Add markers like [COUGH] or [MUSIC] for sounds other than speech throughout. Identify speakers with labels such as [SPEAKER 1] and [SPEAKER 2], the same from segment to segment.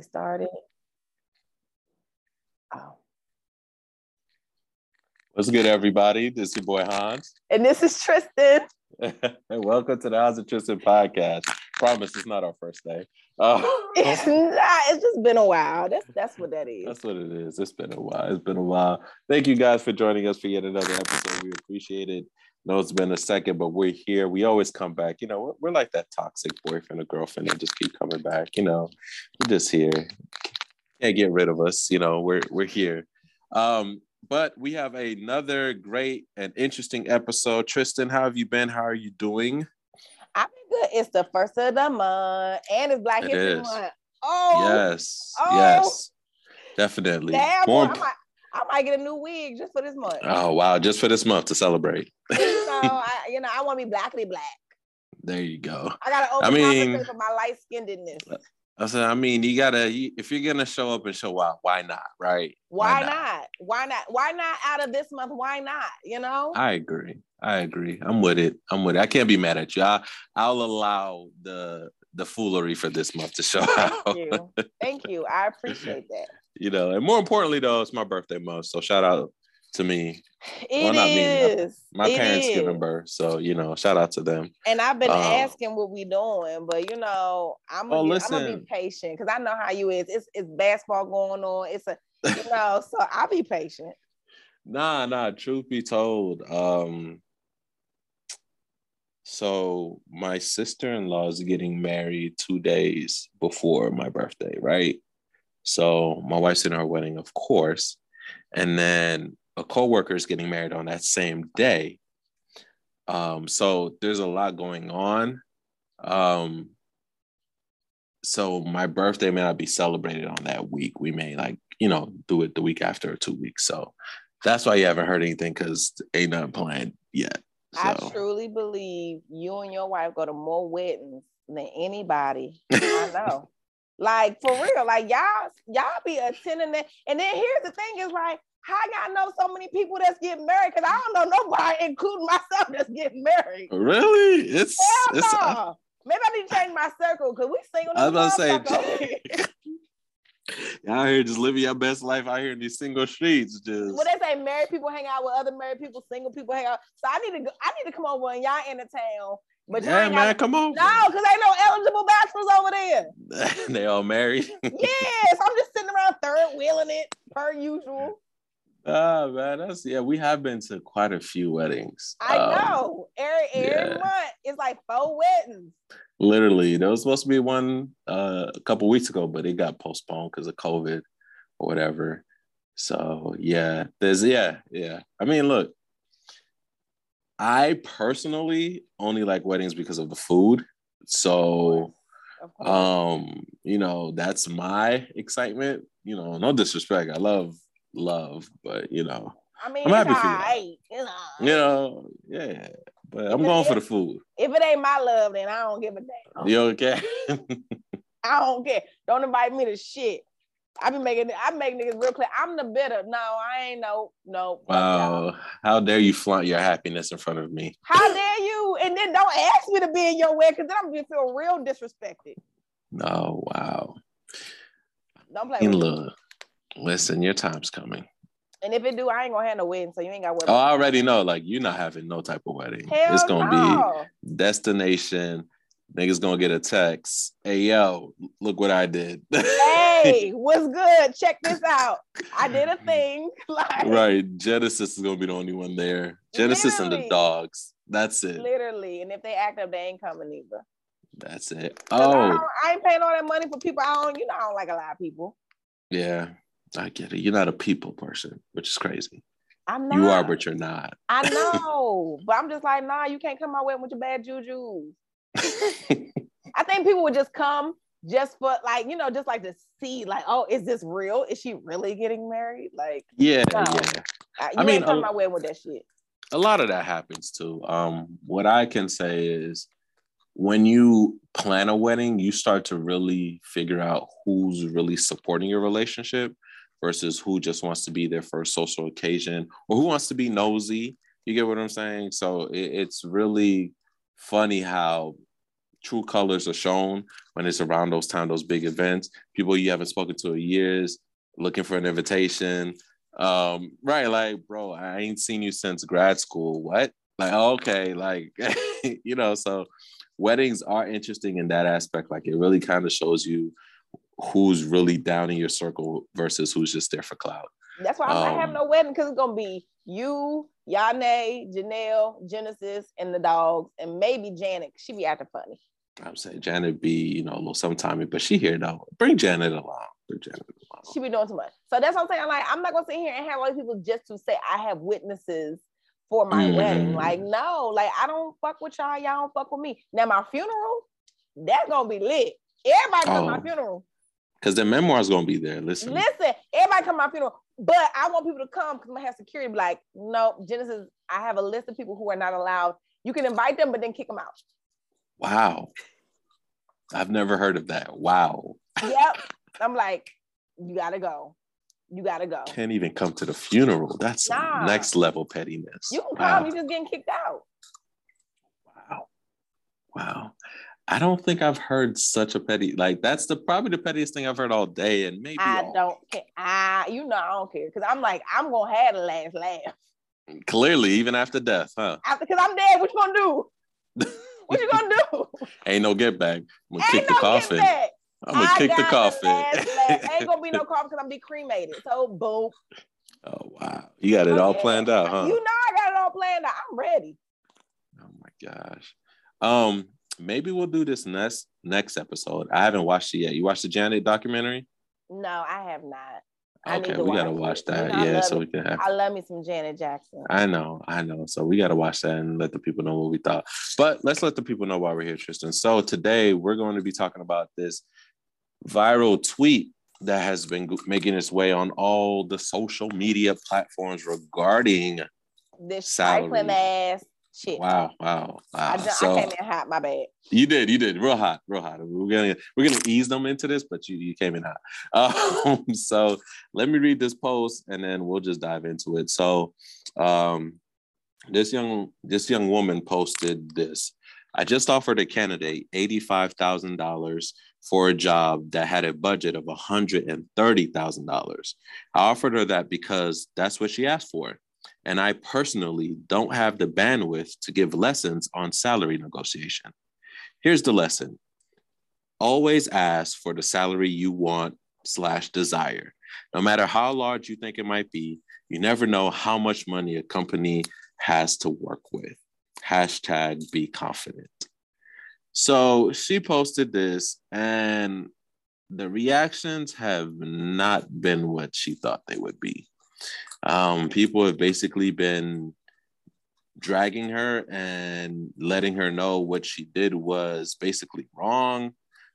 [SPEAKER 1] Started. Oh.
[SPEAKER 2] What's good, everybody? This is your boy Hans.
[SPEAKER 1] And this is Tristan.
[SPEAKER 2] and [LAUGHS] welcome to the Hans and Tristan podcast. Promise it's not our first day. Uh, [LAUGHS]
[SPEAKER 1] It's not, it's just been a while. That's that's what that is.
[SPEAKER 2] that's what it is. It's been a while. It's been a while. Thank you guys for joining us for yet another episode. We appreciate it. No, it's been a second, but we're here. We always come back. You know, we're, we're like that toxic boyfriend or girlfriend that just keep coming back. You know, we're just here. Can't get rid of us. You know, we're we're here. Um, but we have another great and interesting episode. Tristan, how have you been? How are you doing?
[SPEAKER 1] I've been good. It's the first of the month and it's Black
[SPEAKER 2] It
[SPEAKER 1] History
[SPEAKER 2] is.
[SPEAKER 1] Month. Oh,
[SPEAKER 2] yes,
[SPEAKER 1] Oh.
[SPEAKER 2] yes, definitely.
[SPEAKER 1] damn, boy, I, might, I might get a new wig just for this month.
[SPEAKER 2] oh wow, just for this month to celebrate. [LAUGHS]
[SPEAKER 1] you know, I, you know, I want to be blackly black.
[SPEAKER 2] There you go.
[SPEAKER 1] I gotta
[SPEAKER 2] I mean-
[SPEAKER 1] for my light skinnedness.
[SPEAKER 2] I said, I mean, you gotta you, if you're gonna show up and show out, why not, right?
[SPEAKER 1] Why not? Why not? Why not out of this month? Why not? You know?
[SPEAKER 2] I agree. I agree. I'm with it. I'm with it. I can't be mad at you. I, I'll allow the the foolery for this month to show out.
[SPEAKER 1] Thank you. Thank you. I appreciate that. [LAUGHS]
[SPEAKER 2] you know, and more importantly, though, it's my birthday month, so shout out to me.
[SPEAKER 1] It
[SPEAKER 2] Well, not me,
[SPEAKER 1] is.
[SPEAKER 2] My
[SPEAKER 1] It
[SPEAKER 2] parents
[SPEAKER 1] is.
[SPEAKER 2] giving birth, so you know, shout out to them.
[SPEAKER 1] And I've been
[SPEAKER 2] Um,
[SPEAKER 1] asking what we doing, but you know, I'm gonna,
[SPEAKER 2] Oh,
[SPEAKER 1] get- I'm gonna be patient because I know how you is. It's it's basketball going on. It's a you [LAUGHS] know, so I'll be patient.
[SPEAKER 2] Nah, nah. Truth be told, um, so my sister-in-law is getting married two days before my birthday, right? So my wife's in her wedding, of course, and then a co-worker is getting married on that same day. Um, so there's a lot going on. Um, so my birthday may not be celebrated on that week. We may like, you know, do it the week after or two weeks. So that's why you haven't heard anything because ain't nothing planned yet.
[SPEAKER 1] I truly believe you and your wife go to more weddings than anybody [LAUGHS] I know. like for real, like y'all, y'all be attending that. And then here's the thing: is like, how y'all know so many people that's getting married? Because I don't know nobody, [LAUGHS] including myself, that's getting married.
[SPEAKER 2] really, it's
[SPEAKER 1] Hell
[SPEAKER 2] it's.
[SPEAKER 1] no. Maybe I need to change my circle because we single.
[SPEAKER 2] I was about to say,
[SPEAKER 1] motherfucker over here. [LAUGHS]
[SPEAKER 2] y'all here just living your best life out here in these single streets. Just
[SPEAKER 1] When they say married people hang out with other married people, single people hang out. So I need to go, I need to come over and y'all in the town. But
[SPEAKER 2] yeah, man,
[SPEAKER 1] got,
[SPEAKER 2] come on.
[SPEAKER 1] no, because ain't no eligible bachelors over there. [LAUGHS]
[SPEAKER 2] they all married.
[SPEAKER 1] yes, I'm just sitting around third wheeling it per usual.
[SPEAKER 2] Ah, man, that's yeah. We have been to quite a few weddings.
[SPEAKER 1] I
[SPEAKER 2] Um,
[SPEAKER 1] know. Every every
[SPEAKER 2] yeah.
[SPEAKER 1] month it's like four weddings.
[SPEAKER 2] literally there was supposed to be one uh, a couple weeks ago but it got postponed because of covid or whatever so yeah there's yeah yeah i mean look i personally only like weddings because of the food so um you know that's my excitement you know no disrespect i love love but you know
[SPEAKER 1] I mean,
[SPEAKER 2] I'm
[SPEAKER 1] it's
[SPEAKER 2] happy for you.
[SPEAKER 1] alright, you know.
[SPEAKER 2] you know yeah but i'm going for the food
[SPEAKER 1] If it ain't my love, then I don't give a damn.
[SPEAKER 2] you okay [LAUGHS]
[SPEAKER 1] I don't care. Don't invite me to shit. I be making I make niggas real clear. I'm the bitter. No, I ain't no no.
[SPEAKER 2] Wow. How dare you flaunt your happiness in front of me?
[SPEAKER 1] How dare you? And then don't ask me to be in your wedding because then I'm gonna feel real disrespected.
[SPEAKER 2] Oh, wow.
[SPEAKER 1] Don't play
[SPEAKER 2] And
[SPEAKER 1] with me.
[SPEAKER 2] Listen, your time's coming.
[SPEAKER 1] And if it do, I ain't gonna have no wedding, so you ain't got
[SPEAKER 2] Oh. I already know. Like, you're not having no type of wedding.
[SPEAKER 1] Hell
[SPEAKER 2] it's to
[SPEAKER 1] no.
[SPEAKER 2] be destination. Niggas to get a text. Hey, yo, look what I did.
[SPEAKER 1] hey, [LAUGHS] what's good? Check this out. I did a thing. [LAUGHS] like
[SPEAKER 2] right. Genesis is to be the only one there. Genesis and the dogs. That's it.
[SPEAKER 1] literally. And if they act up, they ain't coming either.
[SPEAKER 2] That's it. Oh,
[SPEAKER 1] don't- I ain't paying all that money for people. I don't, you know, I don't like a lot of people.
[SPEAKER 2] yeah. I get it. You're not a people person, which is crazy.
[SPEAKER 1] I'm not.
[SPEAKER 2] You are, but you're not.
[SPEAKER 1] I [LAUGHS] know, but I'm just like, nah, you can't come my way with your bad juju. [LAUGHS] I think people would just come just for like, you know, just like to see, like, oh, is this real? Is she really getting married? Like,
[SPEAKER 2] yeah,
[SPEAKER 1] No.
[SPEAKER 2] yeah.
[SPEAKER 1] I, you
[SPEAKER 2] I mean,
[SPEAKER 1] come my way with that shit.
[SPEAKER 2] a lot of that happens too. Um, what I can say is when you plan a wedding, you start to really figure out who's really supporting your relationship versus who just wants to be there for a social occasion or who wants to be nosy You get what I'm saying? So it, it's really funny how true colors are shown when it's around those time, those big events. People you haven't spoken to in years, looking for an invitation. Um, right, like, bro, I ain't seen you since grad school. What? Like, okay, like, [LAUGHS] you know, so weddings are interesting in that aspect. Like, it really kind of shows you who's really down in your circle versus who's just there for clout.
[SPEAKER 1] That's why I'm um, not having no wedding because it's gonna be you, Yane, Janelle, Genesis, and the dogs, and maybe Janet. She be acting funny.
[SPEAKER 2] I'm saying Janet be, you know, a little sometime, but she here though. Bring Janet along. Bring Janet along.
[SPEAKER 1] She be doing too much. So that's what I'm saying. Like, I'm not gonna sit here and have all these people just to say I have witnesses for my mm-hmm. wedding. Like, no, like I don't fuck with y'all. Y'all don't fuck with me. Now my funeral, that's gonna be lit. Everybody oh. to my funeral.
[SPEAKER 2] Cause the memoir's gonna be there. Listen.
[SPEAKER 1] Listen, everybody come to my funeral. But I want people to come because I'm gonna have security. Be like, no, Genesis. I have a list of people who are not allowed. You can invite them, but then kick them out.
[SPEAKER 2] Wow. I've never heard of that. Wow.
[SPEAKER 1] Yep. I'm like, you gotta go. You gotta go.
[SPEAKER 2] Can't even come to the funeral. That's nah. next level pettiness.
[SPEAKER 1] You can come, wow. you just getting kicked out.
[SPEAKER 2] Wow. Wow. I don't think I've heard such a petty like that's the probably the pettiest thing I've heard all day, and maybe
[SPEAKER 1] I
[SPEAKER 2] all.
[SPEAKER 1] don't care. I you know I don't care because I'm like I'm gonna have the last laugh.
[SPEAKER 2] Clearly, even after death, huh?
[SPEAKER 1] After because I'm dead, what you gonna do? [LAUGHS] what you gonna do?
[SPEAKER 2] Ain't no get back. I'm gonna Ain't kick no the coffin. I'm gonna I kick the coffin.
[SPEAKER 1] The [LAUGHS] Ain't gonna be no coffin because I'm be cremated. So boom.
[SPEAKER 2] Oh wow, you got it all planned out, huh?
[SPEAKER 1] You know I got it all planned out. I'm ready.
[SPEAKER 2] Oh my gosh. Um, maybe we'll do this next next episode. I haven't watched it yet. You watched the Janet documentary?
[SPEAKER 1] No, I have not.
[SPEAKER 2] I okay, we gotta watch that. You know, yeah, so we can have.
[SPEAKER 1] I love me some Janet Jackson.
[SPEAKER 2] I know, I know. So we gotta watch that and let the people know what we thought. But let's let the people know why we're here, Tristan. So today we're going to be talking about this viral tweet that has been making its way on all the social media platforms regarding
[SPEAKER 1] this salary. ass Shit.
[SPEAKER 2] Wow, wow, wow.
[SPEAKER 1] I, just, so, I came in hot. My bad.
[SPEAKER 2] You did, you did, real hot, real hot. We're gonna we're gonna ease them into this, but you you came in hot. Um, [LAUGHS] so let me read this post, and then we'll just dive into it. So, um, this young this young woman posted this. I just offered a candidate eighty five thousand dollars for a job that had a budget of hundred and thirty thousand dollars. I offered her that because that's what she asked for and I personally don't have the bandwidth to give lessons on salary negotiation. Here's the lesson always ask for the salary you want slash desire. No matter how large you think it might be, you never know how much money a company has to work with. Hashtag be confident. So she posted this, and the reactions have not been what she thought they would be. Um, people have basically been dragging her and letting her know what she did was basically wrong.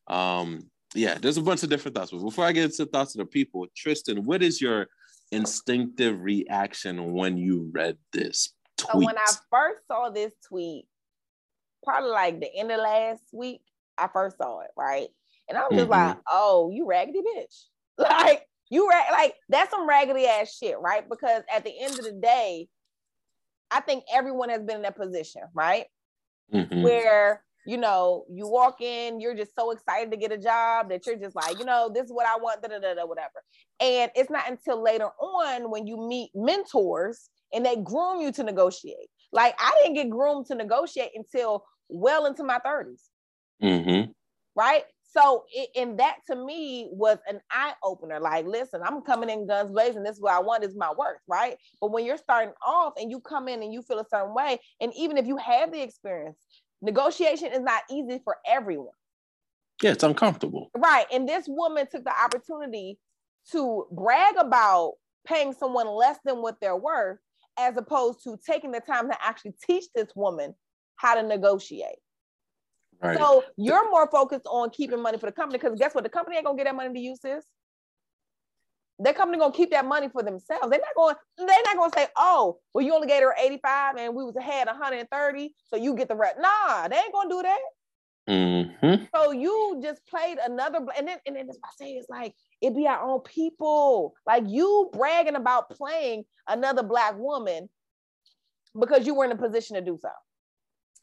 [SPEAKER 2] Um, yeah, there's a bunch of different thoughts. But before I get into thoughts of the people, Tristan, what is your instinctive reaction when you read this tweet? So
[SPEAKER 1] when I first saw this tweet, probably like the end of last week, I first saw it, right? And I was just mm-hmm. like, oh, you raggedy bitch. [LAUGHS] Like, you ra- like that's some raggedy ass shit, right? Because at the end of the day, I think everyone has been in that position, right? Mm-hmm. Where you know you walk in, you're just so excited to get a job that you're just like, you know, this is what I want, da da da da, whatever. And it's not until later on when you meet mentors and they groom you to negotiate. Like I didn't get groomed to negotiate until well into my 30s. Mm-hmm. Right. So, it, and that to me was an eye opener. Like, listen, I'm coming in guns blazing. This is what I want is my worth, right? But when you're starting off and you come in and you feel a certain way, and even if you have the experience, negotiation is not easy for everyone.
[SPEAKER 2] Yeah, it's uncomfortable.
[SPEAKER 1] Right. And this woman took the opportunity to brag about paying someone less than what they're worth, as opposed to taking the time to actually teach this woman how to negotiate. Right. So you're more focused on keeping money for the company because guess what? The company ain't gonna get that money to use this. Their company gonna keep that money for themselves. They're not going. They're not gonna say, "Oh, well, you only gave her 85 and we was ahead 130, so you get the rest." Nah, they ain't gonna do that. Mm-hmm. So you just played another, and then and then that's what I say is like it be our own people. Like you bragging about playing another black woman because you were in a position to do so.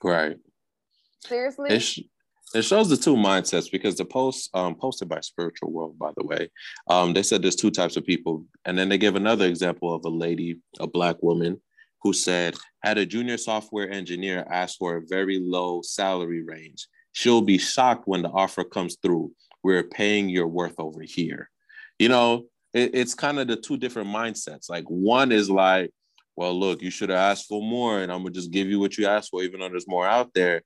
[SPEAKER 2] Right.
[SPEAKER 1] Seriously?
[SPEAKER 2] It, sh- it shows the two mindsets because the post um, posted by Spiritual World, by the way, um, they said there's two types of people, and then they give another example of a lady, a black woman, who said had a junior software engineer ask for a very low salary range, she'll be shocked when the offer comes through. We're paying your worth over here. You know, it, it's kind of the two different mindsets. Like one is like, well, look, you should have asked for more, and I'm gonna just give you what you asked for, even though there's more out there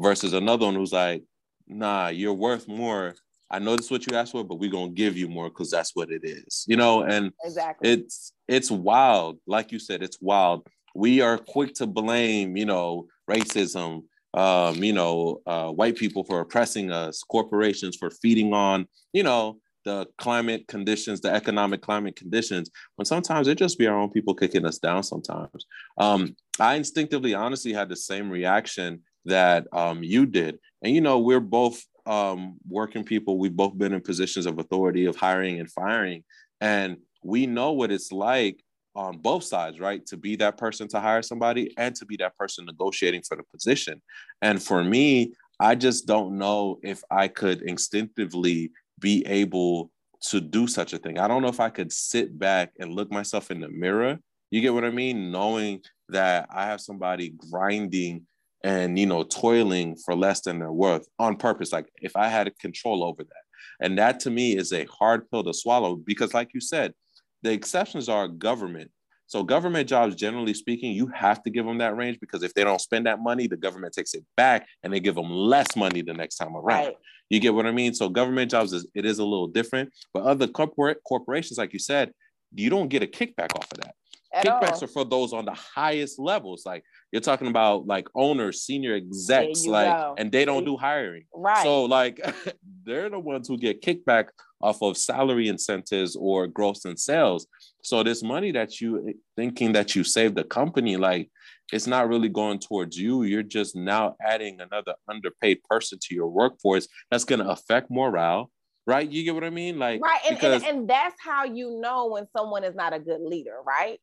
[SPEAKER 2] versus another one who's like, nah, you're worth more. I know this is what you asked for, but we're gonna give you more because that's what it is, you know. And
[SPEAKER 1] exactly,
[SPEAKER 2] it's it's wild. Like you said, it's wild. We are quick to blame, you know, racism, um, you know, uh, white people for oppressing us, corporations for feeding on, you know, the climate conditions, the economic climate conditions, when sometimes it just be our own people kicking us down sometimes. Um, I instinctively, honestly, had the same reaction that um, you did. And, you know, we're both um, working people. We've both been in positions of authority of hiring and firing. And we know what it's like on both sides, right? To be that person to hire somebody and to be that person negotiating for the position. And for me, I just don't know if I could instinctively be able to do such a thing. I don't know if I could sit back and look myself in the mirror. You get what I mean? Knowing that I have somebody grinding and you know toiling for less than their worth on purpose like if i had control over that. And that to me is a hard pill to swallow because like you said the exceptions are government. So government jobs generally speaking you have to give them that range because if they don't spend that money the government takes it back and they give them less money the next time around. Right. you get what i mean? So government jobs is it is a little different but other corporate corporations like you said you don't get a kickback off of that kickbacks all. are for those on the highest levels. Like you're talking about like owners, senior execs, like, go. and they don't do hiring.
[SPEAKER 1] Right.
[SPEAKER 2] So like [LAUGHS] they're the ones who get kickback off of salary incentives or gross in sales. So this money that you eh, thinking that you saved the company, like it's not really going towards you. You're just now adding another underpaid person to your workforce that's going to affect morale right? You get what I mean? Like
[SPEAKER 1] right, and, because... and, and that's how you know when someone is not a good leader, right?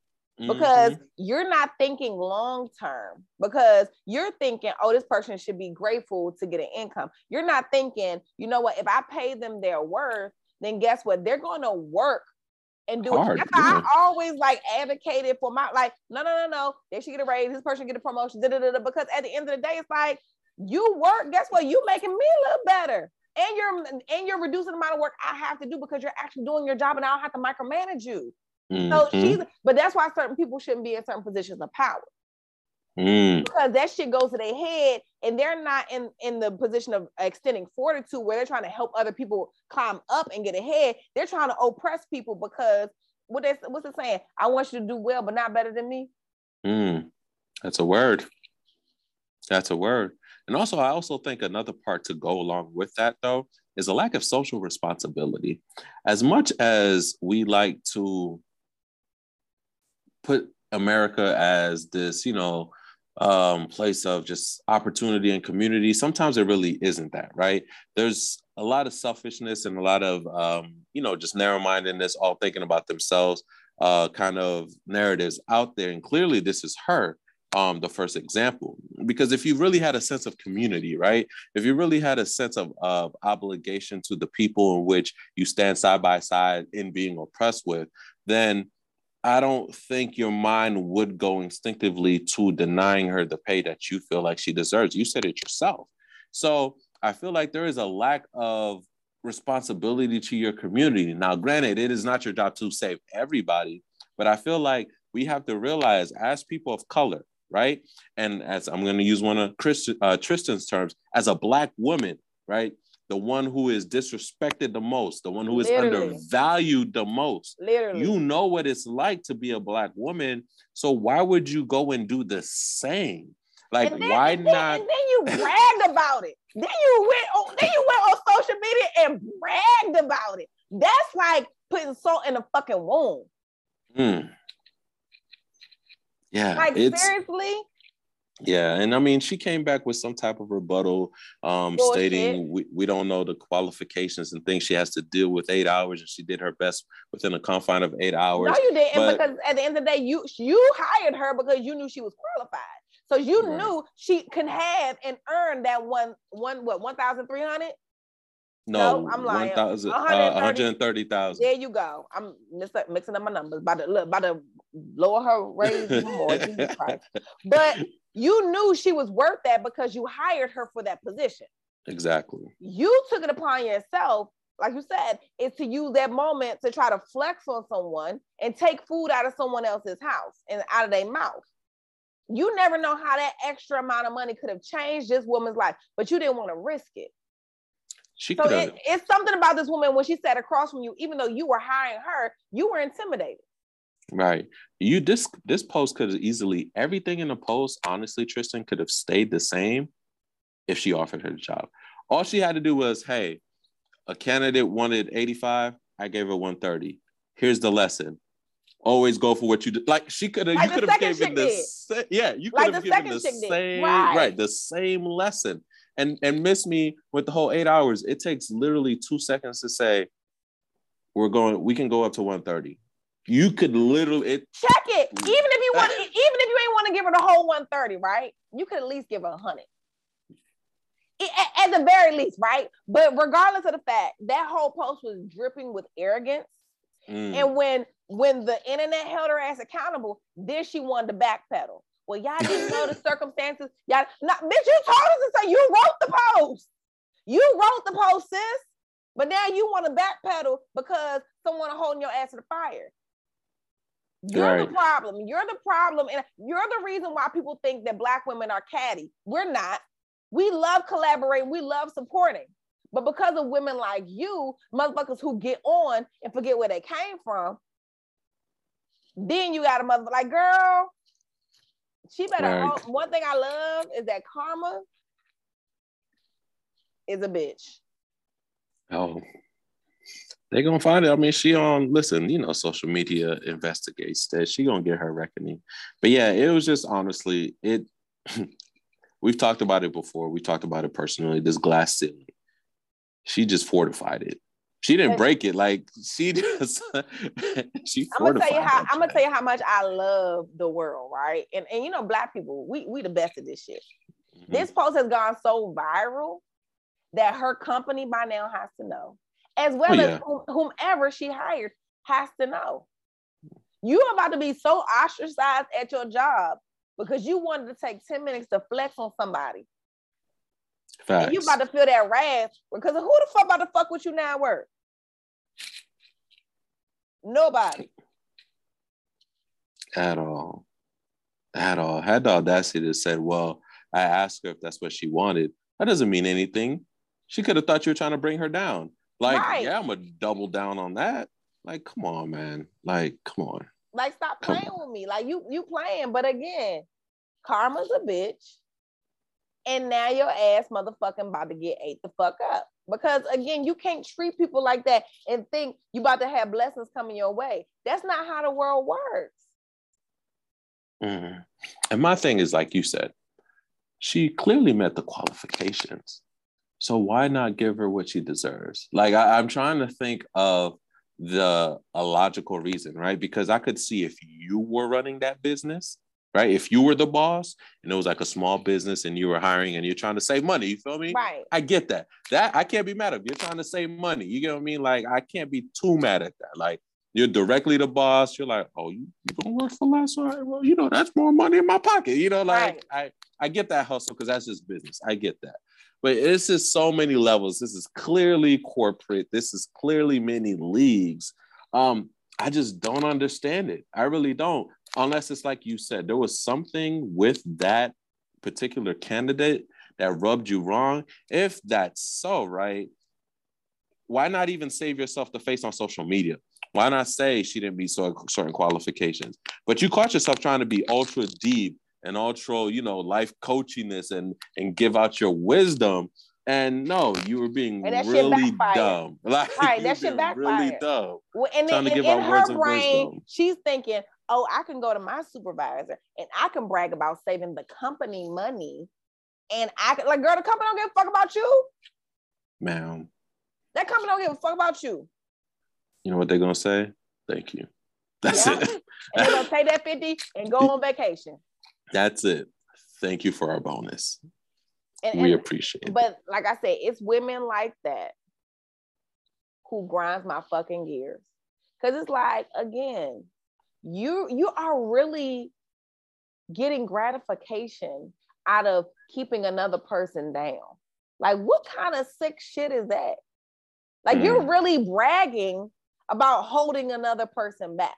[SPEAKER 1] Because mm-hmm. you're not thinking long term because you're thinking oh this person should be grateful to get an income. You're not thinking you know what? If i pay them their worth then guess what? They're going to work and do Hard, it. Yeah. I always like advocated for my like no no no no. They should get a raise. This person get a promotion. Da, da, da, because at the end of the day it's like you work guess what? You making me look better. And you're and you're reducing the amount of work I have to do because you're actually doing your job and I don't have to micromanage you. Mm-hmm. So she's, but that's why certain people shouldn't be in certain positions of power. Mm. Because that shit goes to their head and they're not in, in the position of extending fortitude where they're trying to help other people climb up and get ahead. They're trying to oppress people because what they, what's it saying? I want you to do well, but not better than me.
[SPEAKER 2] Mm. That's a word. That's a word. And also, I also think another part to go along with that, though, is a lack of social responsibility. As much as we like to put America as this, you know, um, place of just opportunity and community. Sometimes it really isn't that, right? There's a lot of selfishness and a lot of, um, you know, just narrow mindedness, all thinking about themselves, uh, kind of narratives out there. And clearly, this is her, um, the first example. Because if you really had a sense of community, right? If you really had a sense of, of obligation to the people in which you stand side by side in being oppressed with, then I don't think your mind would go instinctively to denying her the pay that you feel like she deserves. You said it yourself. So I feel like there is a lack of responsibility to your community. Now, granted, it is not your job to save everybody, but I feel like we have to realize as people of color, right? And as I'm going to use one of Chris, uh, Tristan's terms, as a Black woman, right? The one who is disrespected the most, the one who is Literally. undervalued the most.
[SPEAKER 1] Literally.
[SPEAKER 2] You know what it's like to be a black woman. So why would you go and do the same? Like, then, why
[SPEAKER 1] and
[SPEAKER 2] then, not?
[SPEAKER 1] And then you bragged about it. Then you went on, then you went on social media and bragged about it. That's like putting salt in a fucking wound.
[SPEAKER 2] Mm. Yeah.
[SPEAKER 1] Like seriously,
[SPEAKER 2] yeah, and I mean, she came back with some type of rebuttal, um, stating we, we don't know the qualifications and things she has to deal with eight hours, and she did her best within a confine of eight hours.
[SPEAKER 1] No, you didn't, but, because at the end of the day, you you hired her because you knew she was qualified, So you
[SPEAKER 2] Right.
[SPEAKER 1] knew she can have and earn that one one what one thousand three hundred.
[SPEAKER 2] No,
[SPEAKER 1] No, I'm lying.
[SPEAKER 2] 1,000, uh,
[SPEAKER 1] 130.
[SPEAKER 2] 130,000.
[SPEAKER 1] There you go. I'm mix mixing up my numbers. About to look, about to lower her raise more. Jesus Christ. But you knew she was worth that because you hired her for that position.
[SPEAKER 2] exactly.
[SPEAKER 1] You took it upon yourself, like you said, is to use that moment to try to flex on someone and take food out of someone else's house and out of their mouth. You never know how that extra amount of money could have changed this woman's life, but you didn't want to risk it.
[SPEAKER 2] She
[SPEAKER 1] So it, it's something about this woman when she sat across from you, even though you were hiring her, you were intimidated.
[SPEAKER 2] Right. You this this post could have easily everything in the post, honestly, Tristan could have stayed the same if she offered her the job. All she had to do was, hey, a candidate wanted 85, I gave her 130. Here's the lesson. Always go for what you do. Like she could have,
[SPEAKER 1] Like
[SPEAKER 2] you could have given the sa- yeah, you
[SPEAKER 1] Like
[SPEAKER 2] could have
[SPEAKER 1] the
[SPEAKER 2] given the
[SPEAKER 1] second chick did.
[SPEAKER 2] same
[SPEAKER 1] Right.
[SPEAKER 2] right, the same lesson. And and miss me with the whole eight hours. It takes literally two seconds to say, we're going, we can go up to 130. You could literally it
[SPEAKER 1] Check it. Even if you want, [LAUGHS] even if you ain't want to give her the whole 130, right? You could at least give her a hundred. At, at the very least, right? But regardless of the fact, that whole post was dripping with arrogance.
[SPEAKER 2] mm,
[SPEAKER 1] And when when the internet held her ass accountable, then she wanted to backpedal. Well, y'all didn't know the [LAUGHS] circumstances. Y'all, not, bitch, you told us to say you wrote the post. You wrote the post, sis. But now you want to backpedal because someone holding your ass to the fire. You're the problem. You're the problem. And you're the reason why people think that black women are catty. We're not. We love collaborating. We love supporting. But because of women like you, motherfuckers who get on and forget where they came from, then you got a mother like, girl, she better.
[SPEAKER 2] Right.
[SPEAKER 1] own- One thing I love is that karma is a bitch.
[SPEAKER 2] Oh, they gonna find it. I mean, she on listen, you know, social media investigates that. She gonna get her reckoning. But yeah, it was just honestly, it [CLEARS THROAT] we've talked about it before. We talked about it personally, this glass ceiling. She just fortified it. She didn't break it. Like she [LAUGHS] just she
[SPEAKER 1] I'm gonna tell you how I'm gonna tell you how much I love the world, right? And and you know, black people, we we the best at this shit.
[SPEAKER 2] Mhm.
[SPEAKER 1] This post has gone so viral that her company by now has to know, as well
[SPEAKER 2] Oh,
[SPEAKER 1] as
[SPEAKER 2] yeah.
[SPEAKER 1] whom- whomever she hired has to know. You are about to be so ostracized at your job because you wanted to take 10 minutes to flex on somebody.
[SPEAKER 2] Facts.
[SPEAKER 1] And you about to feel that wrath because who the fuck about to fuck with you now at work? Nobody.
[SPEAKER 2] at all. At all. Had the audacity to said, well, I asked her if that's what she wanted. That doesn't mean anything. She could have thought you were trying to bring her down. Like,
[SPEAKER 1] Right.
[SPEAKER 2] yeah, I'm gonna double down on that. Like, come on, man. Like, come on.
[SPEAKER 1] Like, stop playing with me. Like you, you playing. But again, karma's a bitch. And now your ass motherfucking about to get ate the fuck up. Because again, you can't treat people like that and think you about to have blessings coming your way. That's not how the world works.
[SPEAKER 2] Mhm. And my thing is, like you said, she clearly met the qualifications. So why not give her what she deserves? Like I, I'm trying to think of the a logical reason, right? Because I could see if you were running that business, right? If you were the boss and it was like a small business and you were hiring and you're trying to save money, you feel me?
[SPEAKER 1] Right.
[SPEAKER 2] I get that. That I can't be mad at. You're trying to save money. You get what I mean? Like I can't be too mad at that. Like you're directly the boss. You're like, oh, you, you gonna work for less? All right, well, you know, that's more money in my pocket. You know, like I I get that hustle because that's just business. I get that. But this is so many levels. This is clearly corporate. This is clearly many leagues. Um, I just don't understand it. I really don't. Unless it's like you said, there was something with that particular candidate that rubbed you wrong. If that's so, right? Why not even save yourself the face on social media? Why not say she didn't meet certain qualifications? But you caught yourself trying to be ultra deep and ultra, you know, life coachiness and and give out your wisdom. And no, you were being
[SPEAKER 1] And that shit
[SPEAKER 2] really dumb. [LAUGHS] Like
[SPEAKER 1] Right, that shit
[SPEAKER 2] being really
[SPEAKER 1] backfired.
[SPEAKER 2] dumb.
[SPEAKER 1] Well, and
[SPEAKER 2] Trying
[SPEAKER 1] then
[SPEAKER 2] to
[SPEAKER 1] in,
[SPEAKER 2] give
[SPEAKER 1] in
[SPEAKER 2] out words
[SPEAKER 1] her
[SPEAKER 2] of
[SPEAKER 1] brain,
[SPEAKER 2] wisdom.
[SPEAKER 1] she's thinking, oh, I can go to my supervisor and I can brag about saving the company money. And I can like, girl, the company don't give a fuck about you.
[SPEAKER 2] Man,
[SPEAKER 1] That company don't give a fuck about you.
[SPEAKER 2] you know what they're gonna say? Thank you. That's
[SPEAKER 1] Yeah.
[SPEAKER 2] it.
[SPEAKER 1] And they're gonna pay that 50 and go [LAUGHS] on vacation.
[SPEAKER 2] That's it. thank you for our bonus.
[SPEAKER 1] And,
[SPEAKER 2] we
[SPEAKER 1] and-
[SPEAKER 2] appreciate it.
[SPEAKER 1] but like I said, it's women like that who grinds my fucking gears. Cause it's like, again, you you are really getting gratification out of keeping another person down. Like, what kind of sick shit is that? Like, you're
[SPEAKER 2] Mm.
[SPEAKER 1] really bragging about holding another person back.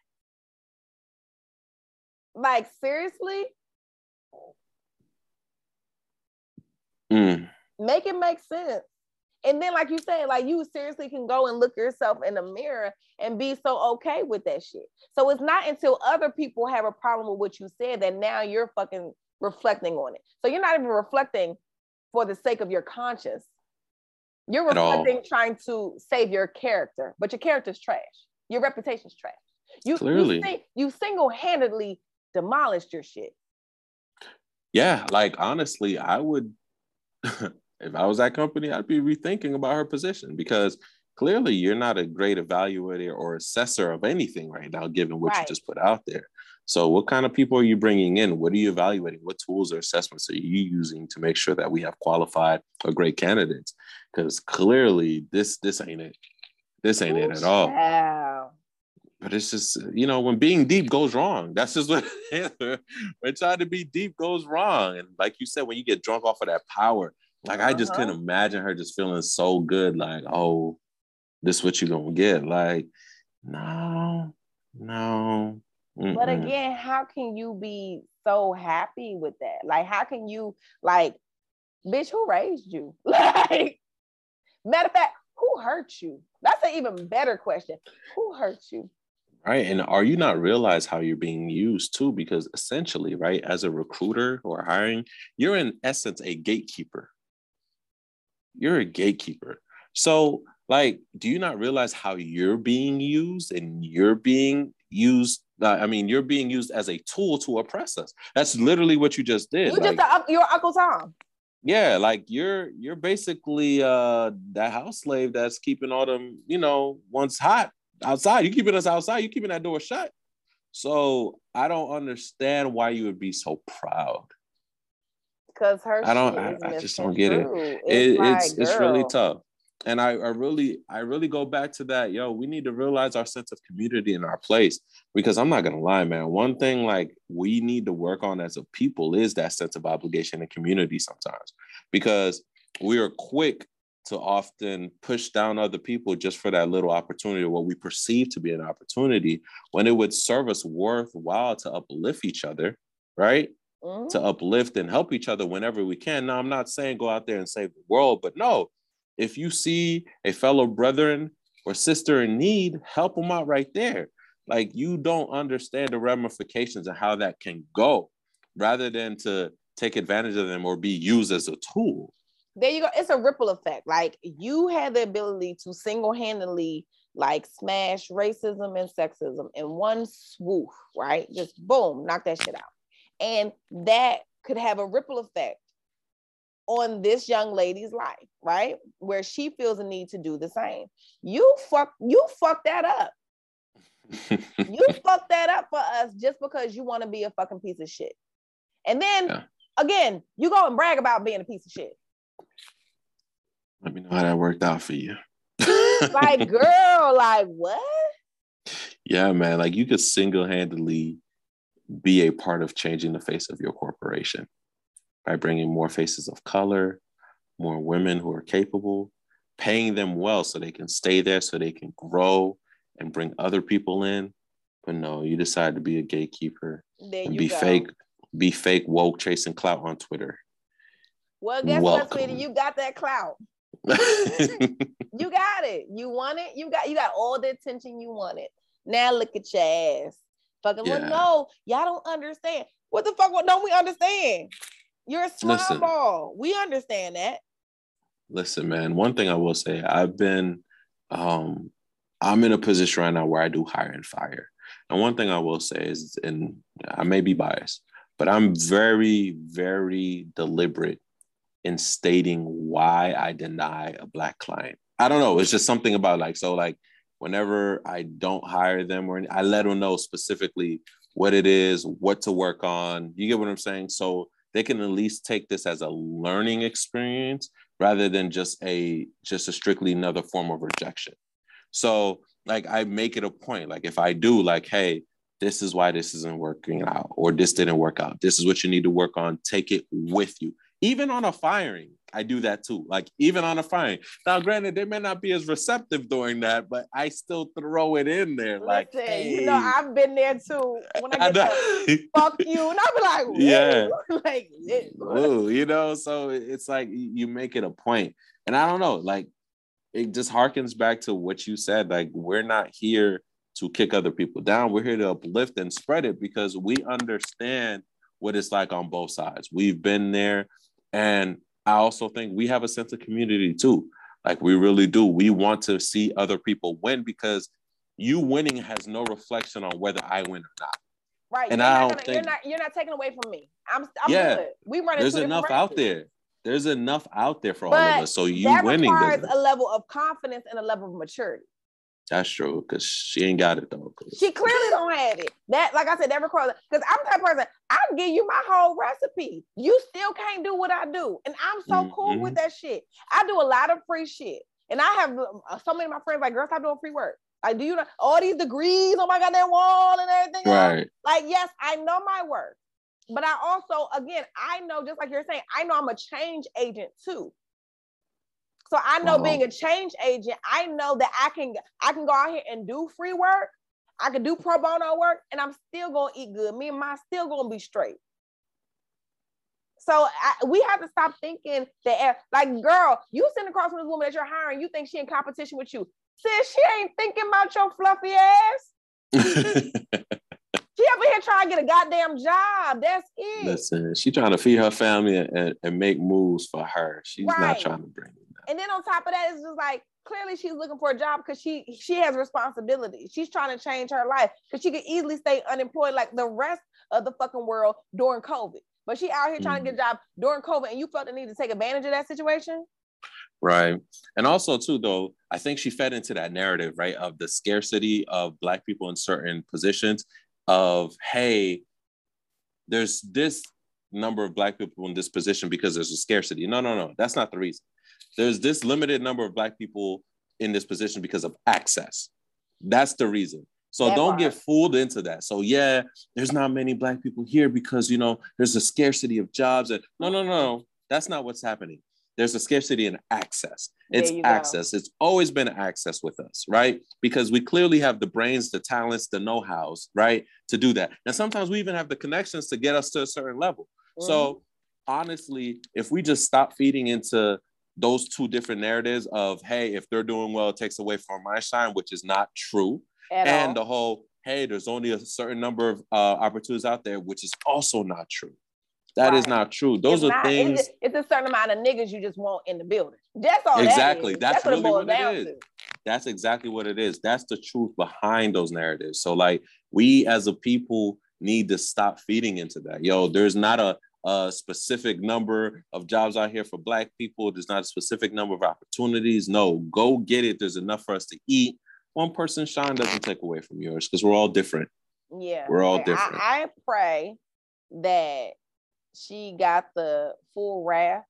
[SPEAKER 1] Like, seriously?
[SPEAKER 2] Mm,
[SPEAKER 1] make it make sense. And then, like you said, like you seriously can go and look yourself in the mirror and be so okay with that shit. So it's not until other people have a problem with what you said that now you're fucking reflecting on it. So you're not even reflecting for the sake of your conscience. You're reflecting trying to save your character, but your character's trash. Your reputation's trash. You
[SPEAKER 2] Clearly.
[SPEAKER 1] you, you single-handedly demolished your shit.
[SPEAKER 2] yeah, like honestly, I would [LAUGHS] if I was that company, I'd be rethinking about her position because clearly you're not a great evaluator or assessor of anything right now, given what
[SPEAKER 1] Right.
[SPEAKER 2] you just put out there. So, what kind of people are you bringing in? What are you evaluating? What tools or assessments are you using to make sure that we have qualified or great candidates? Because clearly, this this ain't it. This ain't it at all.
[SPEAKER 1] Wow.
[SPEAKER 2] But it's just you know when being deep goes wrong. That's just what when trying to be deep goes wrong. And like you said, when you get drunk off of that power, like I just
[SPEAKER 1] Uh-huh.
[SPEAKER 2] couldn't imagine her just feeling so good. Like oh, this is what you gonna get? Like no, no.
[SPEAKER 1] But
[SPEAKER 2] mm-mm.
[SPEAKER 1] again, how can you be so happy with that? Like, how can you like, bitch, who raised you? [LAUGHS] Like, matter of fact, who hurt you? That's an even better question. Who hurt you?
[SPEAKER 2] Right. And are you not realize how you're being used too? Because essentially, right, as a recruiter or hiring, you're in essence a gatekeeper. You're a gatekeeper. So, like, do you not realize how you're being used and you're being used? I mean, you're being used as a tool to oppress us. That's literally what you just did.
[SPEAKER 1] You
[SPEAKER 2] Like,
[SPEAKER 1] just a, you're Uncle Tom.
[SPEAKER 2] yeah, like you're you're basically uh that house slave that's keeping all them, you know, once hot outside. You keeping us outside, you keeping that door shut. So I don't understand why you would be so proud.
[SPEAKER 1] Because her
[SPEAKER 2] I don't- I- I just don't get it. It,
[SPEAKER 1] like,
[SPEAKER 2] it's it's really tough. And I, I really, I really go back to that. Yo, we need to realize our sense of community in our place. Because I'm not gonna lie, man. One thing like we need to work on as a people is that sense of obligation and community sometimes. Because we are quick to often push down other people just for that little opportunity or what we perceive to be an opportunity when it would serve us worthwhile to uplift each other, right?
[SPEAKER 1] mhm.
[SPEAKER 2] to uplift and help each other whenever we can. Now, I'm not saying go out there and save the world, but no, if you see a fellow brethren or sister in need, help them out right there. Like you don't understand the ramifications of how that can go, rather than to take advantage of them or be used as a tool.
[SPEAKER 1] There you go. It's a ripple effect. Like you had the ability to single-handedly like smash racism and sexism in one swoop, right? Just boom, knock that shit out. And that could have a ripple effect on this young lady's life, right? Where she feels a need to do the same. You fuck, you fuck that up. [LAUGHS] You fuck that up for us just because you want to be a fucking piece of shit. And then
[SPEAKER 2] Yeah.
[SPEAKER 1] again, you go and brag about being a piece of shit.
[SPEAKER 2] Let me know how that worked out for you. [LAUGHS]
[SPEAKER 1] Like, [LAUGHS] girl, like what?
[SPEAKER 2] yeah, man. Like you could single handedly be a part of changing the face of your corporation by bringing more faces of color, more women who are capable, paying them well so they can stay there, so they can grow and bring other people in. But no, you decide to be a gatekeeper
[SPEAKER 1] There
[SPEAKER 2] and be
[SPEAKER 1] go.
[SPEAKER 2] fake, be fake woke chasing clout on Twitter.
[SPEAKER 1] Well, guess what,
[SPEAKER 2] Welcome.
[SPEAKER 1] sweetie? You got that clout. [LAUGHS] You got it. You want it. You got you got all the attention you wanted. Now look at your ass. Fucking well,
[SPEAKER 2] Yeah.
[SPEAKER 1] no, y'all don't understand. What the fuck? What don't we understand? You're a small
[SPEAKER 2] Listen.
[SPEAKER 1] ball. We understand that.
[SPEAKER 2] Listen, man, one thing I will say, I've been um I'm in a position right now where I do hire and fire. And one thing I will say is, and I may be biased, but I'm very, very deliberate in stating why I deny a black client. I don't know. It's just something about like, so like whenever I don't hire them or I let them know specifically what it is, what to work on. You get what I'm saying? So they can at least take this as a learning experience rather than just a just a strictly another form of rejection. So like I make it a point, like if I do, like, hey, this is why this isn't working out, or this didn't work out. This is what you need to work on. Take it with you. Even on a firing, I do that too. Like even on a firing. Now, granted, they may not be as receptive during that, but I still throw it in there.
[SPEAKER 1] Listen,
[SPEAKER 2] like,
[SPEAKER 1] hey. you know, I've been there too. When I get I to [LAUGHS] fuck you, and I'll be like,
[SPEAKER 2] yeah, [LAUGHS]
[SPEAKER 1] like,
[SPEAKER 2] Ooh, you know. So it's like you make it a point, and I don't know, like it just harkens back to what you said. Like we're not here to kick other people down. We're here to uplift and spread it because we understand what it's like on both sides. We've been there. And I also think we have a sense of community too. Like we really do. We want to see other people win because you winning has no reflection on whether I win or not.
[SPEAKER 1] Right. And you're I don't gonna, think you're not you're not taking away from me. I'm, I'm
[SPEAKER 2] yeah,
[SPEAKER 1] good. We run
[SPEAKER 2] There's enough out there there's enough out there for but all of us. So you that winning requires
[SPEAKER 1] a level of confidence and a level of maturity.
[SPEAKER 2] That's true, because she ain't got it though.
[SPEAKER 1] She clearly don't have it. That, like I said, that requires because I'm that person. I'll give you my whole recipe. You still can't do what I do, and I'm so mm-hmm. cool with that shit. I do a lot of free shit, and I have uh, so many of my friends like, "Girl, stop doing free work." Like, do you know all these degrees on my goddamn wall and everything? Right. Else? Like, yes, I know my work. But I also, again, I know, just like you're saying, I know I'm a change agent too. So I know uh-huh. being a change agent, I know that I can I can go out here and do free work. I can do pro bono work, and I'm still gonna eat good. Me and my still gonna be straight. So I, we have to stop thinking that, like, girl, you sitting across from this woman that you're hiring, you think she in competition with you. Sis, she ain't thinking about your fluffy ass. [LAUGHS] She over here trying to get a goddamn job. That's it.
[SPEAKER 2] Listen, she trying to feed her family and, and make moves for her. She's right. not trying to bring.
[SPEAKER 1] And then on top of that, it's just like clearly she's looking for a job because she she has responsibility. She's trying to change her life because she could easily stay unemployed like the rest of the fucking world during COVID. But she out here trying mm-hmm. to get a mm-hmm. job during COVID, and you felt the need to take advantage of that situation.
[SPEAKER 2] Right. And also, too, though, I think she fed into that narrative, right, of the scarcity of Black people in certain positions of hey there's this number of black people in this position because there's a scarcity no no no that's not the reason there's this limited number of black people in this position because of access that's the reason so that don't part. get fooled into that so yeah there's not many black people here because you know there's a scarcity of jobs and no no no that's not what's happening there's a scarcity in access. It's access. Go. It's always been access with us, right? Because we clearly have the brains, the talents, the know-hows, right, to do that. And sometimes we even have the connections to get us to a certain level. Mm-hmm. So honestly, if we just stop feeding into those two different narratives of hey, if they're doing well, it takes away from my shine, which is not true, At and all. the whole hey, there's only a certain number of uh, opportunities out there, which is also not true. That right. is not true. Those it's are not, things.
[SPEAKER 1] It's, it's, a certain amount of niggas you just want in the building. That's all.
[SPEAKER 2] Exactly.
[SPEAKER 1] That
[SPEAKER 2] That's, That's, really what, what it is. To. That's exactly what it is. That's the truth behind those narratives. So, like, we as a people need to stop feeding into that. Yo, there's not a, a specific number of jobs out here for Black people. There's not a specific number of opportunities. No, go get it. There's enough for us to eat. One person shine doesn't take away from yours because we're all different.
[SPEAKER 1] Yeah,
[SPEAKER 2] we're all different.
[SPEAKER 1] I, I pray that she got the full wrath.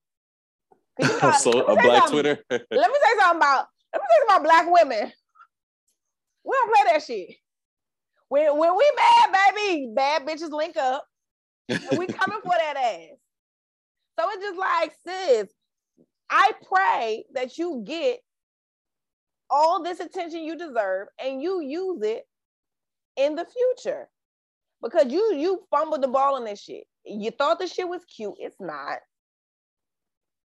[SPEAKER 2] You [LAUGHS] know, so a black Twitter.
[SPEAKER 1] let me say something about let me say something about black women. We don't play that shit. When when we mad, baby, bad bitches link up. And we coming for that ass. So it's just like, sis, I pray that you get all this attention you deserve and you use it in the future. Because you you fumbled the ball on this shit you thought the shit was cute. It's not.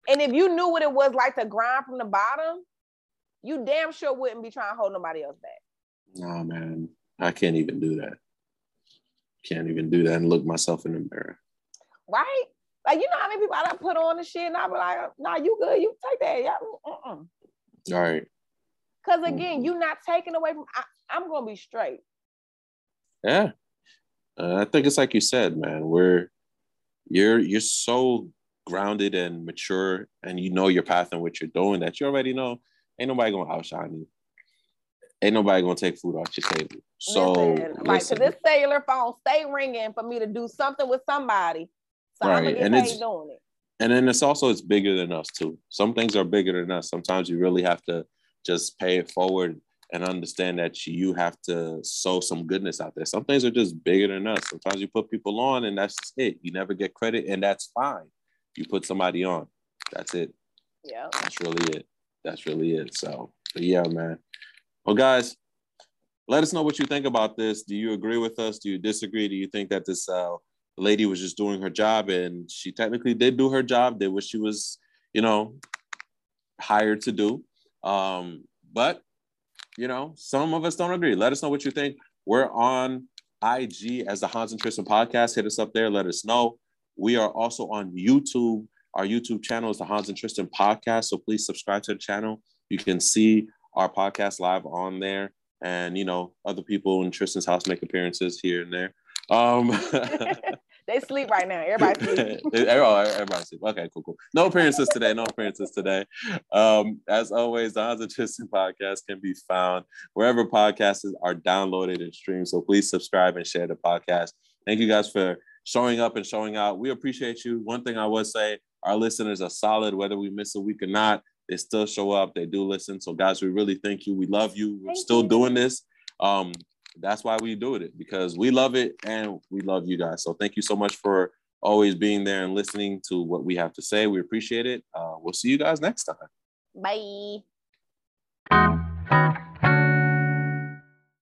[SPEAKER 1] And if you knew what it was like to grind from the bottom, you damn sure wouldn't be trying to hold nobody else back.
[SPEAKER 2] No, man. I can't even do that. Can't even do that and look myself in the mirror.
[SPEAKER 1] Right? Like, you know how many people I put on the shit and I be like, nah, you good. You take that. Yeah. Uh-uh.
[SPEAKER 2] All right.
[SPEAKER 1] Because again, mm-hmm. you're not taking away from, I, I'm going to be straight.
[SPEAKER 2] Yeah. Uh, I think it's like you said, man. We're you're you're so grounded and mature and you know your path and what you're doing that you already know ain't nobody gonna outshine you. Ain't nobody gonna take food off your table. So
[SPEAKER 1] listen, like to this cellular phone stay ringing for me to do something with somebody. So right. And paid doing it.
[SPEAKER 2] And then it's also it's bigger than us too. Some things are bigger than us. Sometimes you really have to just pay it forward and understand that you have to sow some goodness out there. Some things are just bigger than us. Sometimes you put people on and that's it. You never get credit, and that's fine. You put somebody on. That's it.
[SPEAKER 1] Yeah.
[SPEAKER 2] That's really it. That's really it. So, but yeah, man. Well, guys, let us know what you think about this. Do you agree with us? Do you disagree? Do you think that this uh, lady was just doing her job and she technically did do her job, did what she was, you know, hired to do? Um, but you know, some of us don't agree. Let us know what you think. We're on IG as the Hans and Tristan podcast. Hit us up there. Let us know. We are also on YouTube. Our YouTube channel is the Hans and Tristan podcast. So please subscribe to the channel. You can see our podcast live on there. And, you know, other people in Tristan's house make appearances here and there. Um, [LAUGHS] [LAUGHS]
[SPEAKER 1] They sleep right now. Everybody sleep. [LAUGHS]
[SPEAKER 2] everybody sleep. Okay, cool, cool. No appearances today. No appearances today. Um, as always, the Hans and Tristan podcast can be found wherever podcasts are downloaded and streamed. So please subscribe and share the podcast. Thank you guys for showing up and showing out. We appreciate you. One thing I would say, our listeners are solid, whether we miss a week or not. They still show up. They do listen. So, guys, we really thank you. We love you. We're thank still you. doing this. Um, that's why we do it because we love it and we love you guys. So thank you so much for always being there and listening to what we have to say. We appreciate it. Uh, we'll see you guys next time.
[SPEAKER 1] Bye.